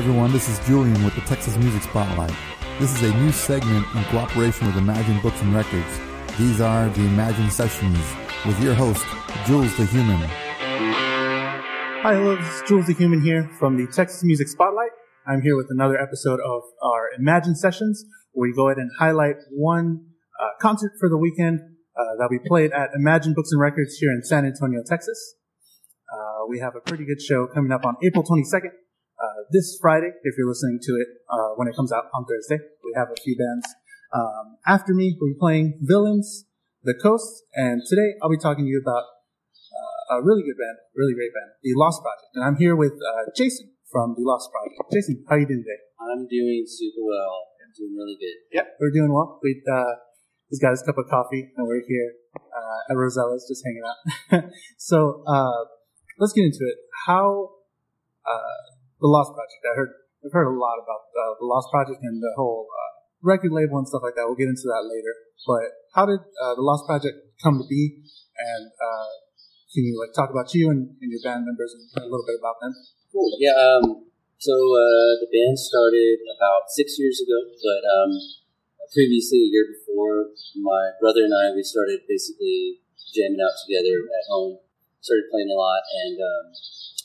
everyone, this is Julian with the Texas Music Spotlight. This is a new segment in cooperation with Imagine Books and Records. These are the Imagine Sessions with your host, Jules the Human. Hi, hello, this is Jules the Human here from the Texas Music Spotlight. I'm here with another episode of our Imagine Sessions, where we go ahead and highlight one uh, concert for the weekend uh, that we played at Imagine Books and Records here in San Antonio, Texas. Uh, we have a pretty good show coming up on April 22nd. This Friday, if you're listening to it uh, when it comes out on Thursday, we have a few bands. Um, after me, we'll be playing Villains, The Coast, and today I'll be talking to you about uh, a really good band, really great band, The Lost Project. And I'm here with uh, Jason from The Lost Project. Jason, how are you doing today? I'm doing super well. I'm doing really good. Yep, we're doing well. We uh, he's got his cup of coffee, and we're here uh, at Rosella's just hanging out. so uh, let's get into it. How uh, the Lost Project? I heard I've heard a lot about uh, the Lost Project and the whole uh, record label and stuff like that. We'll get into that later. But how did uh, the Lost Project come to be? And can you like talk about you and, and, your band members and a little bit about them? Cool. Yeah. Um, so the band started about six years ago, but um, previously, a year before, my brother and I, we started basically jamming out together at home, started playing a lot, and um,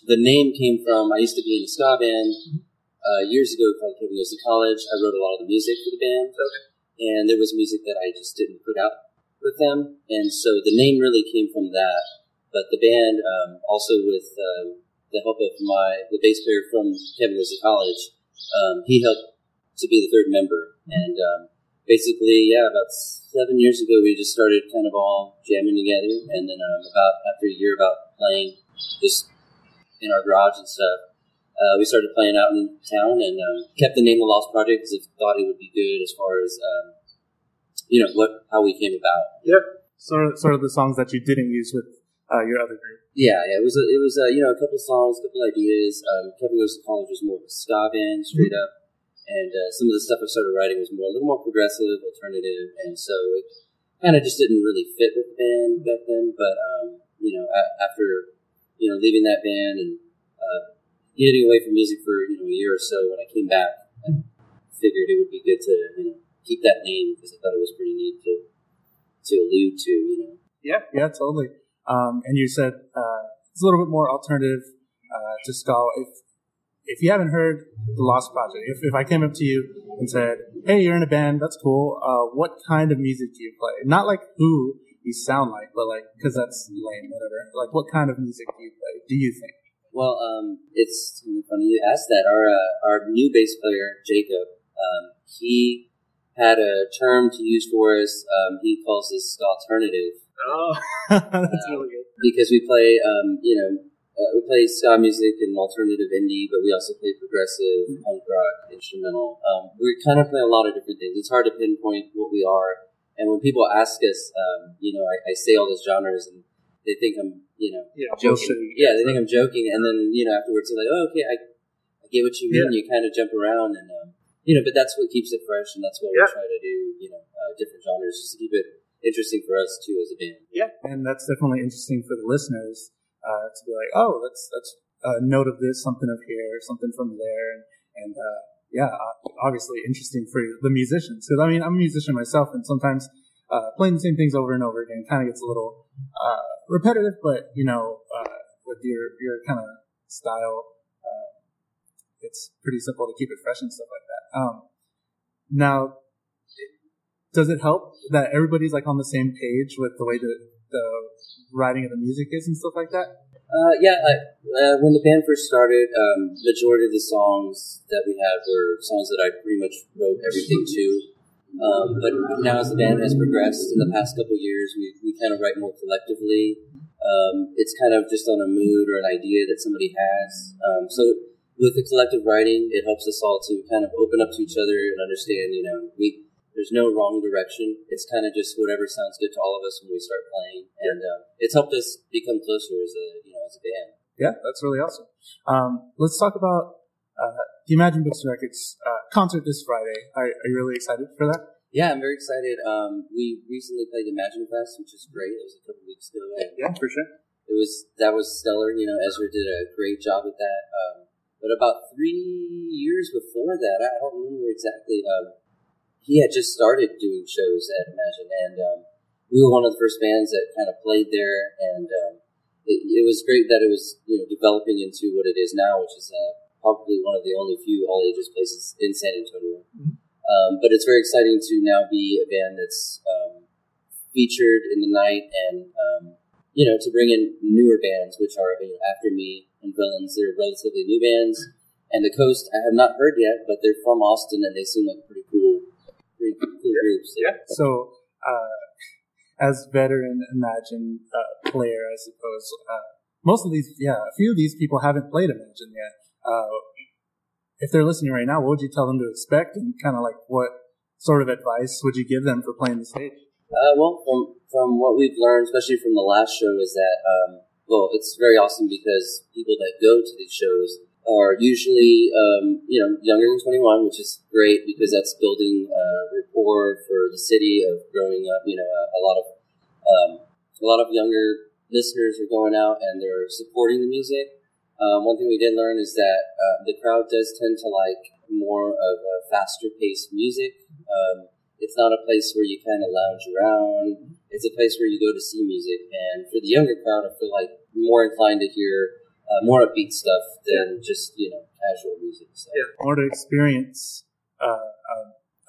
the name came from, I used to be in a ska band uh, years ago called Kevin Goes to College. I wrote a lot of the music for the band, okay. and there was music that I just didn't put out with them, and so the name really came from that. But the band, um, also with um, the help of my the bass player from Kevin Goes to College, um, he helped to be the third member, and um, basically, yeah, about seven years ago, we just started kind of all jamming together, and then um, about after a year about playing just in our garage and stuff, uh, we started playing out in town and um, kept the name The Lost Project because we thought it would be good as far as um, you know what how we came about. Yep, sort of sort of the songs that you didn't use with uh, your other group. Yeah, yeah, it was a, it was a, you know a couple songs, a couple ideas. Um, Kevin Goes to College was more of a ska band, straight mm-hmm. up and uh, some of the stuff I started writing was more a little more progressive, alternative, and so it kind of just didn't really fit with the band back then. But um, you know, after you know leaving that band and uh, getting away from music for you know a year or so, when I came back, I figured it would be good to you know keep that name because I thought it was pretty neat to to allude to. You know. Yeah, yeah, totally. Um, and you said uh, it's a little bit more alternative uh, to ska. If if you haven't heard the Lost Project, if, if I came up to you and said, "Hey, you're in a band, that's cool. Uh, what kind of music do you play? Not like who you sound like, but like because that's lame, whatever. Like, what kind of music do you play? Do you think?" Well, um, it's funny you asked that. Our uh, our new bass player Jacob, um, he had a term to use for us. Um, he calls this alternative. Oh, that's uh, really good. Because we play, um, you know, uh, we play ska music and alternative indie, but we also play progressive, mm-hmm. punk rock, instrumental. Um, we kind of play a lot of different things. It's hard to pinpoint what we are. And when people ask us, um, you know, I, I, say all those genres and they think I'm, you know, yeah, joking. Yeah, they think I'm joking. And then, you know, afterwards they're like, oh, okay, I, I get what you mean. Yeah. You kind of jump around and, um, you know, but that's what keeps it fresh and that's what yeah. we try to do, you know, uh, different genres just to keep it interesting for us too as a band. Yeah, and that's definitely interesting for the listeners uh, to be like, oh, that's that's a note of this, something of here, something from there, and, and uh, yeah, obviously interesting for the musicians. Because I mean, I'm a musician myself, and sometimes uh, playing the same things over and over again kind of gets a little uh, repetitive. But you know, uh, with your your kind of style, uh, it's pretty simple to keep it fresh and stuff like that. Um, now, does it help that everybody's like on the same page with the way that the writing of the music is and stuff like that? Uh, yeah, uh, when the band first started, um, majority of the songs that we had were songs that I pretty much wrote everything to. Um, but now, as the band has progressed in the past couple years, we, we kind of write more collectively. Um, it's kind of just on a mood or an idea that somebody has. Um, so, with the collective writing, it helps us all to kind of open up to each other and understand. You know, we there's no wrong direction. It's kind of just whatever sounds good to all of us when we start playing, and um, it's helped us become closer as a you know as a band. Yeah, that's really awesome. Um, let's talk about uh, the Imagine Books Records uh, concert this Friday. Are, are, you really excited for that? Yeah, I'm very excited. Um, we recently played Imagine Fest, which is great. It was a couple weeks ago. yeah, for sure. It was that was stellar. You know, Ezra did a great job with that. Um, But about three years before that, I don't remember exactly. Um, he had just started doing shows at Imagine, and um, we were one of the first bands that kind of played there, and um, it, it, was great that it was you know developing into what it is now, which is uh, probably one of the only few all ages places in San Antonio. Mm-hmm. Um, but it's very exciting to now be a band that's um, featured in the night and um, you know to bring in newer bands, which are you know, After Me and Villains. They're relatively new bands. And the Coast, I have not heard yet, but they're from Austin and they seem like pretty cool, pretty cool yeah. Groups. Yeah. So, uh, as veteran Imagine uh, player, I suppose, uh, most of these, yeah, a few of these people haven't played Imagine yet. Uh, if they're listening right now, what would you tell them to expect, and kind of like what sort of advice would you give them for playing the stage? Uh, well, from from what we've learned, especially from the last show, is that um, well, it's very awesome because people that go to these shows are usually um, you know younger than 21, which is great because that's building uh, rapport for the city of growing up. You know, a, a lot of um, a lot of younger listeners are going out and they're supporting the music. Um, one thing we did learn is that uh, the crowd does tend to like more of a faster paced music. Um, it's not a place where you kind of lounge around. It's a place where you go to see music. And for the younger crowd, I feel like more inclined to hear uh, more upbeat stuff than just you know casual music. So. Yeah, more to experience uh, a,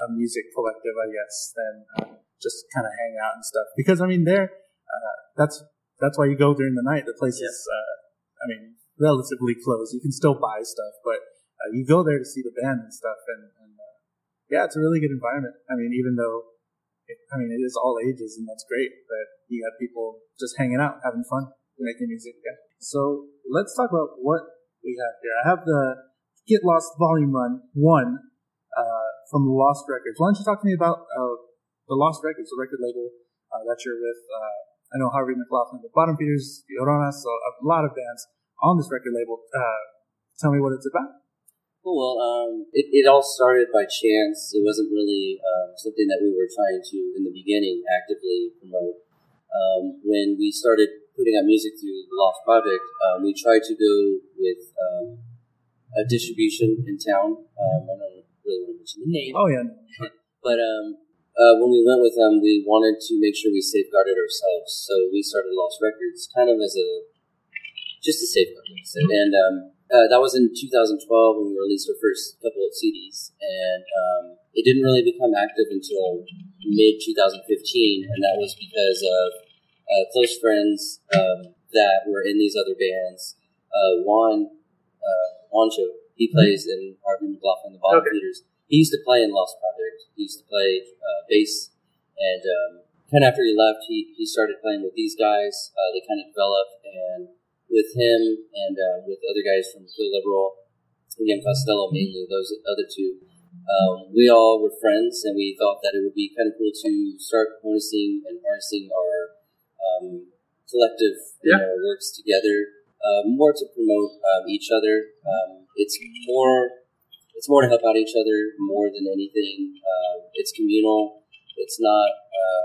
a, music collective, I guess, than uh, just kind of hang out and stuff. Because I mean, there, uh, that's that's why you go during the night. The place yeah. is, uh, I mean, relatively close. You can still buy stuff, but uh, you go there to see the band and stuff. And, and uh, yeah, it's a really good environment. I mean, even though, it, I mean, it is all ages, and that's great. But you got people just hanging out, having fun, making music. Yeah. So let's talk about what we have here. I have the Get Lost Volume Run One uh, from Lost Records. Why don't you talk to me about uh, the Lost Records, the record label uh, that you're with? I know Harvey McLaughlin, the Bottom Feeders, Lloronas, so a lot of bands on this record label. Uh, tell me what it's about. Well, um, it, it all started by chance. It wasn't really um, something that we were trying to, in the beginning, actively promote. Um, when we started putting out music through the Lost Project, um, we tried to go with um, a distribution in town. Um, I don't really want to mention the name. Oh, yeah. but uh, when we went with them, we wanted to make sure we safeguarded ourselves. So we started Lost Records kind of as a just a safeguard, I. And um, uh, that was in 2012 when we released our first couple of CDs, and um, it didn't really become active until mid 2015, and that was because of uh, close friends um, that were in these other bands. Uh, Juan uh, Juancho, he mm-hmm. plays in Harvey McLaughlin, the Bottom okay. Feeders. He used to play in Lost Project. He used to play uh, bass, and um, kind of after he left, he, he started playing with these guys. Uh, they kind of developed, and with him and uh, with other guys from Phil Liberal, William Costello mainly, those other two. Um, we all were friends, and we thought that it would be kind of cool to start harnessing and harnessing our um, collective yeah. you know, works together, uh, more to promote um, each other. Um, it's more it's more to help out each other more than anything. Uh, it's communal. It's not uh,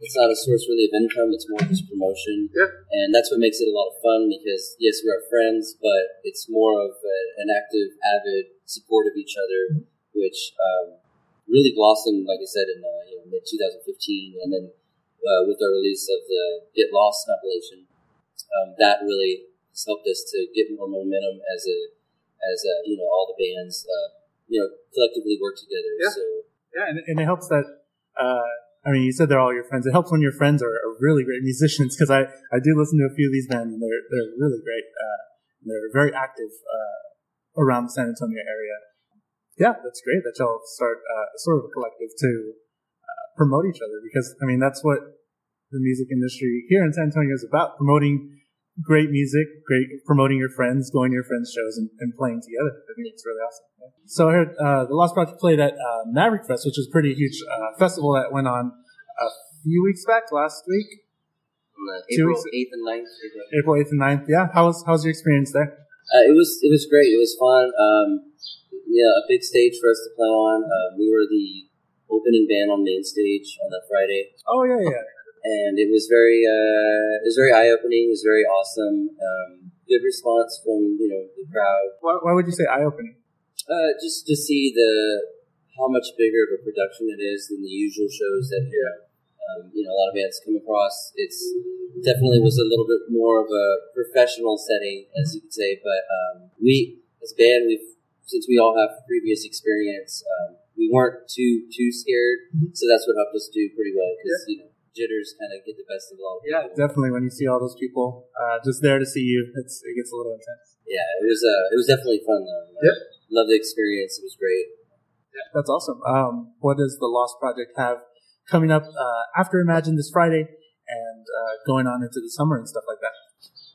it's not a source really of income. It's more just promotion, yeah. and that's what makes it a lot of fun. Because yes, we are friends, but it's more of a, an active, avid support of each other, which um, really blossomed, like I said, in uh, you know, mid 2015, and then uh, with the release of the Get Lost compilation, um, that really has helped us to get more momentum as a as a, you know all the bands uh, you know collectively work together. Yeah. So yeah, and, and it helps that. Uh, I mean, you said they're all your friends. It helps when your friends are, are really great musicians because I, I do listen to a few of these bands and they're they're really great. Uh, they're very active uh, around the San Antonio area. Yeah, that's great that y'all start uh, sort of a collective to uh, promote each other because I mean that's what the music industry here in San Antonio is about: promoting great music, great promoting your friends, going to your friends' shows, and, and playing together. I think it's really awesome. So I heard uh, the Lost Project played at uh, Maverick Fest, which was a pretty huge uh, festival that went on a few weeks back, last week. Two April 8th and 9th. April 8th and 9th, yeah. How was, how was your experience there? Uh, it was it was great. It was fun. Um, yeah, a big stage for us to play on. Uh, we were the opening band on main stage on that Friday. Oh yeah, yeah. And it was very uh, it was very eye opening. It was very awesome. Um, good response from you know the crowd. Why, why would you say eye opening? Uh, just to see the how much bigger of a production it is than the usual shows that you know, um, you know a lot of bands come across. It's definitely was a little bit more of a professional setting, as you could say. But um, we, as a band, we've since we all have previous experience, um, we weren't too too scared. Mhm. So that's what helped us do pretty well because you know jitters kind of get the best of all. Yeah, people. definitely. When you see all those people uh, just there to see you, it's it gets a little intense. Yeah, it was uh, it was definitely fun though. Yep. Love the experience. It was great. Yeah, That's awesome. Um, what does the Lost Project have coming up uh, after Imagine this Friday and uh, going on into the summer and stuff like that?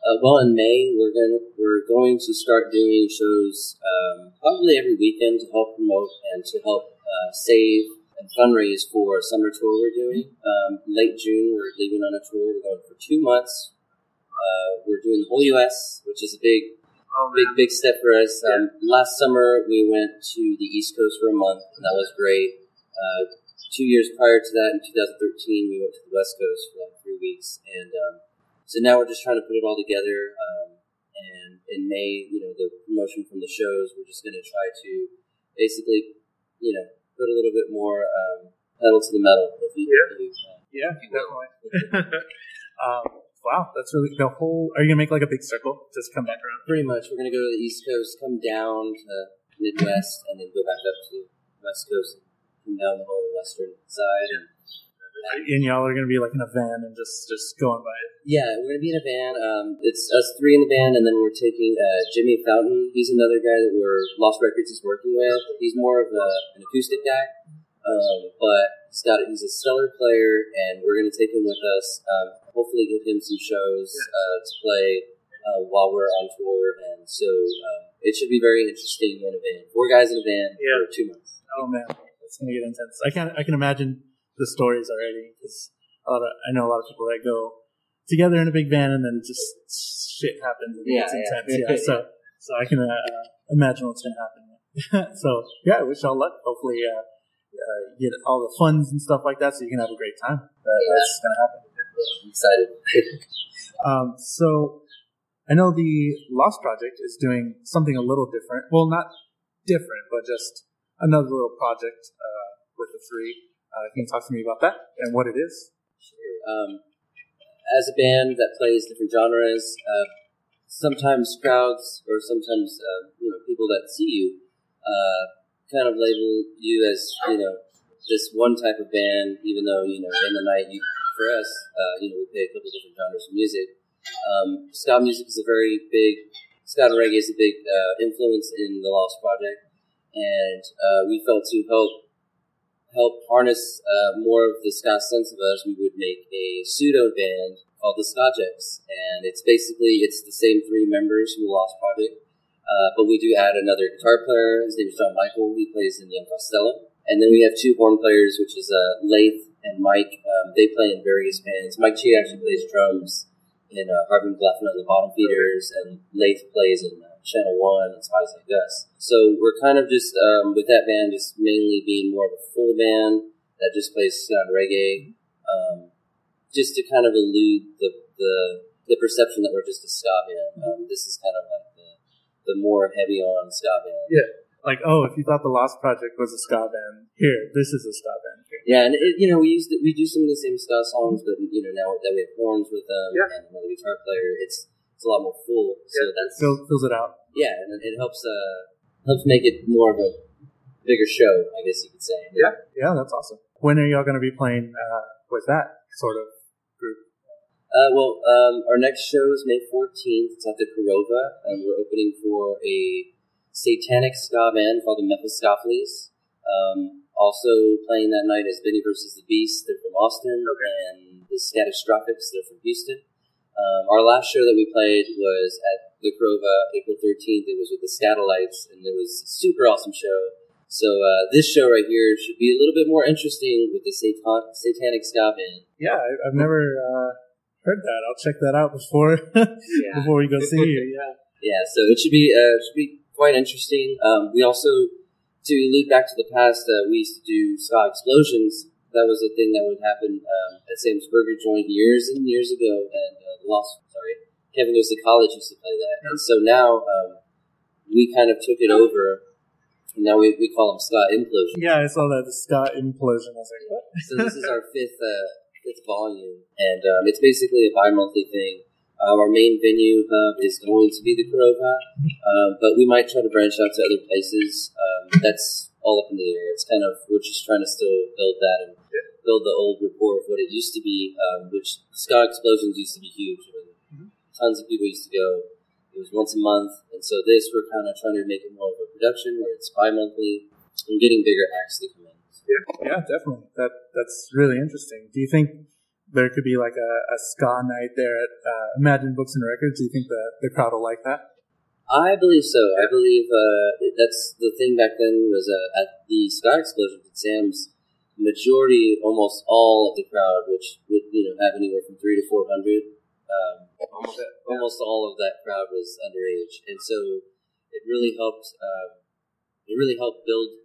Uh, well, in May we're going we're going to start doing shows um, probably every weekend to help promote and to help uh, save and fundraise for a summer tour we're doing. Um, late June we're leaving on a tour. We're going for two months. Uh, we're doing the whole U.S., which is a big Oh, big big step for us. Um, last summer we went to the East Coast for a month, and that was great. Uh, two years prior to that, in 2013, we went to the West Coast for like three weeks, and um, so now we're just trying to put it all together. Um, and in May, you know, the promotion from the shows, we're just going to try to basically, you know, put a little bit more um, pedal to the metal. If you, Yeah. uh, Yeah, if you will. definitely. um, wow, that's really the whole. Are you gonna make like a big circle? Just come back around. Pretty much, we're going to go to the East Coast, come down to the Midwest, and then go back up to the West Coast, and come down the whole western side. And And y'all are gonna be like in a van and just just going by it. yeah, we're going to be in a van. Um, it's us three in the van, and then we're taking uh, Jimmy Fountain. He's another guy that we're Lost Records is working with. He's more of a, an acoustic guy, um, but he's got he's a stellar player, and we're going to take him with us. Um, hopefully, get him some shows uh, to play uh, while we're on tour, and so um, it should be very interesting in a van. Four guys in a van Yeah. for two months. Oh man, it's gonna get intense. I can I can imagine the stories already because a lot of I know a lot of people that go together in a big van and then just shit happens and Yeah, it's yeah. intense. Yeah, so so I can uh, imagine what's gonna happen. so yeah, I wish y'all luck. Hopefully, uh, uh, get all the funds and stuff like that, so you can have a great time. Yeah. That's gonna happen. I'm excited. Um, so I know the Lost Project is doing something a little different. Well, not different, but just another little project uh, with the three. Uh, can you talk to me about that and what it is? Sure. Um, as a band that plays different genres, uh, sometimes crowds or sometimes uh, you know people that see you uh, kind of label you as you know this one type of band, even though you know in the night you for us uh, you know we play a couple different genres of music. Um, ska music is a very big ska and reggae is a big uh, influence in the Lost Project, and we felt to help help harness uh, more of the ska sense of we would make a pseudo band called the Skajeks, and it's basically it's the same three members from the Lost Project, uh, but we do add another guitar player. His name is John Michael. He plays in Young Costello, and then we have two horn players, which is uh, Lath and Mike. Um, they play in various bands. Mike Chi actually plays drums in uh, Harvey McLaughlin and the Bottom Feeders, and Lath plays in uh, Channel One and Spies Like Us. So we're kind of just um, with that band, just mainly being more of a full band that just plays ska and reggae, um, just to kind of elude the, the the perception that we're just a ska band. Um, this is kind of like the the more heavy on ska band. Yeah. Like, oh, if you thought the Lost Project was a ska band, here, this is a ska band. Here. Yeah, and it, you know we used we do some of the same ska songs, but you know now that we have horns with them Yeah. and another guitar player, it's a lot more full. So that's Fill, fills it out. yeah, and it helps uh helps make it more of a bigger show, I guess you could say. Yeah. Yeah, that's awesome. When are y'all going to be playing uh, with that sort of group? Uh, well, um, our next show is May 14th. It's at the Korova, and we're opening for a satanic ska band called the Mephiskapheles. Um, also playing that night is Benny versus the Beast. They're from Austin, and the Scatastrophics. They're from Houston. Um, our last show that we played was at the Korova, April 13th. It was with the Skatalites, and it was a super awesome show. So uh, this show right here should be a little bit more interesting with the satan- satanic ska band. Yeah, I, I've never uh, heard that. I'll check that out before Yeah. before we go see you. Yeah. Yeah, so it should be uh, should be quite interesting. Um, we also, to allude back to the past, uh, we used to do ska explosions. That was a thing that would happen um, at Sam's Burger Joint years and years ago, and uh, the Lost sorry, Kevin Goes to College used to play that, and so now um, we kind of took it over. And now we, we call them Scott implosion. Yeah, I saw that the Scott implosion. I was like, what? so this is our fifth uh, fifth volume, and um, it's basically a bi-monthly thing. Uh, our main venue hub is going to be the Korova, um, but we might try to branch out to other places. Um, that's all up in the air. It's kind of we're just trying to still build that and build the old rapport of what it used to be, um, which ska explosions used to be huge. I mean, Mhm. Tons of people used to go. It was once a month, and so this we're kind of trying to make it more of a production where it's bi-monthly and getting bigger acts to come in. Yeah, definitely. That that's really interesting. Do you think there could be like a, a ska night there at uh, Imagine Books and Records? Do you think the the crowd will like that? I believe so. I believe uh, that's the thing back then was uh, at the Ska Explosion Sam's. Majority, almost all of the crowd, which would you know have anywhere from three to four hundred, um, almost, almost all of that crowd was underage, and so it really helped. Um, it really helped build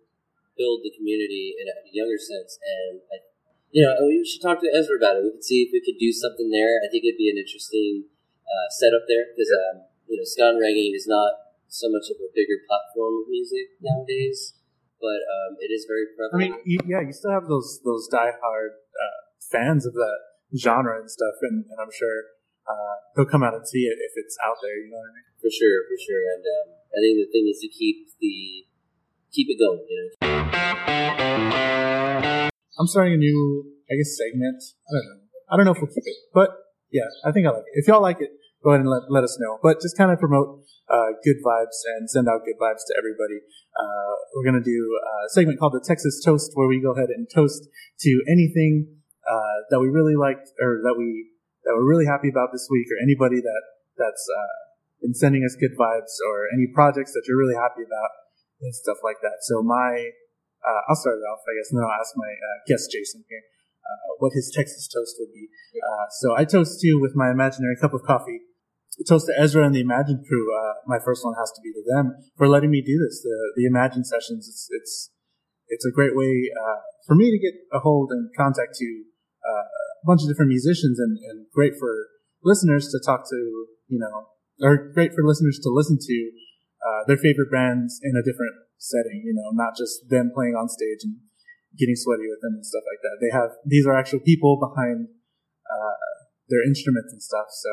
build the community in a, in a younger sense, and I, you know we should talk to Ezra about it. We could see if we could do something there. I think it'd be an interesting uh, setup there because um, you know ska reggae is not so much of a bigger platform of music nowadays, but um, it is very prevalent. I mean, you, yeah, you still have those those diehard uh, fans of that genre and stuff, and, and I'm sure uh, they'll come out and see it if it's out there. You know what I mean? for sure, for sure. And um, I think the thing is to keep the keep it going. You know, I'm starting a new, I guess, segment. I don't know. I don't know if we'll keep it, but yeah, I think I like it. If y'all like it, go ahead and let, let us know. But just kind of promote uh, good vibes and send out good vibes to everybody. Uh, we're gonna do a segment called the Texas Toast, where we go ahead and toast to anything uh, that we really liked or that we that we're really happy about this week, or anybody that that's uh, been sending us good vibes, or any projects that you're really happy about and stuff like that. So my uh, I'll start it off, I guess, and then I'll ask my uh, guest Jason here uh, what his Texas toast would be. Uh, so I toast you with my imaginary cup of coffee. Toast to Ezra and the Imagine crew. Uh, my first one has to be to them for letting me do this. The the Imagine sessions. It's it's it's a great way uh, for me to get a hold and contact to uh, a bunch of different musicians, and, and great for listeners to talk to. You know, or great for listeners to listen to uh, their favorite bands in a different setting. You know, not just them playing on stage and getting sweaty with them and stuff like that. They have these are actual people behind uh, their instruments and stuff. So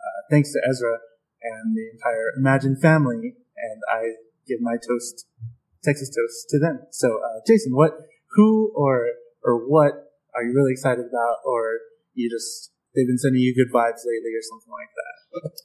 uh, thanks to Ezra and the entire Imagine family, and I give my toast, Texas toast, to them. So uh, Jason, what, who, or or what are you really excited about, or you just they've been sending you good vibes lately, or something like that?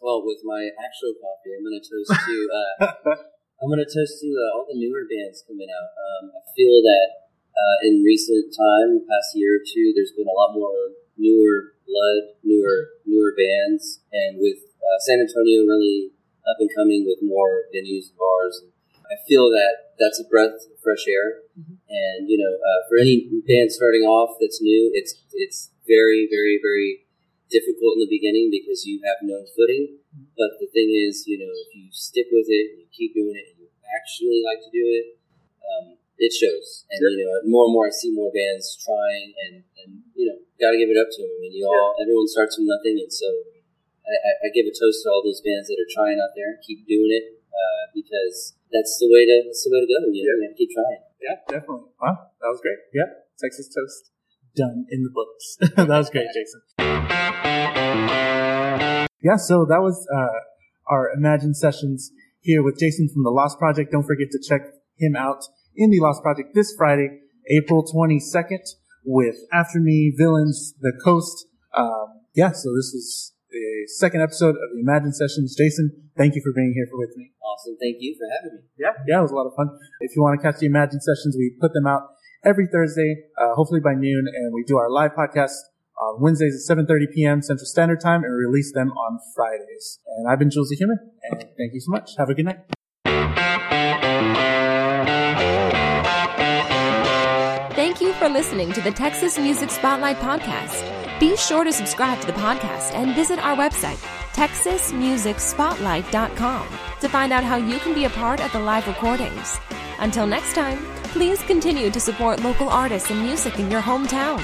well, with my actual coffee, I'm going to toast to uh, I'm going to toast to uh, all the newer bands coming out. Um, I feel that uh, in recent time, the past year or two, there's been a lot more newer blood, newer newer bands, and with uh, San Antonio really up and coming with more venues and bars. I feel that that's a breath of fresh air, and you know, uh, for any band starting off that's new, it's it's very very very difficult in the beginning because you have no footing. But the thing is, you know, if you stick with it, you keep doing it, and you actually like to do it, um, it shows. And you know, more and more I see more bands trying, and and you know, got to give it up to them. I mean, you all, everyone starts from nothing, and so I, I, I give a toast to all those bands that are trying out there. And keep doing it uh, because that's the way to that's the way to go. You know, you keep trying. Yeah, definitely. Wow, that was great. Yeah, Texas toast done in the books. that was great, Jason. Yeah, so that was uh, our Imagine sessions here with Jason from the Lost Project. Don't forget to check him out in the Lost Project this Friday, April 22nd, with After Me, Villains, The Coast. Um, yeah, so this is the second episode of the Imagine sessions. Jason, thank you for being here for with me. Awesome. Thank you for having me. Yeah, yeah, it was a lot of fun. If you want to catch the Imagine sessions, we put them out every Thursday, uh, hopefully by noon, and we do our live podcast on Wednesdays at 7:30 p.m. Central Standard Time, and we release them on Fridays. And I've been Jules the Human, and thank you so much. Have a good night. Thank you for listening to the Texas Music Spotlight Podcast. Be sure to subscribe to the podcast and visit our website, texasmusicspotlight.com, to find out how you can be a part of the live recordings. Until next time, please continue to support local artists and music in your hometown.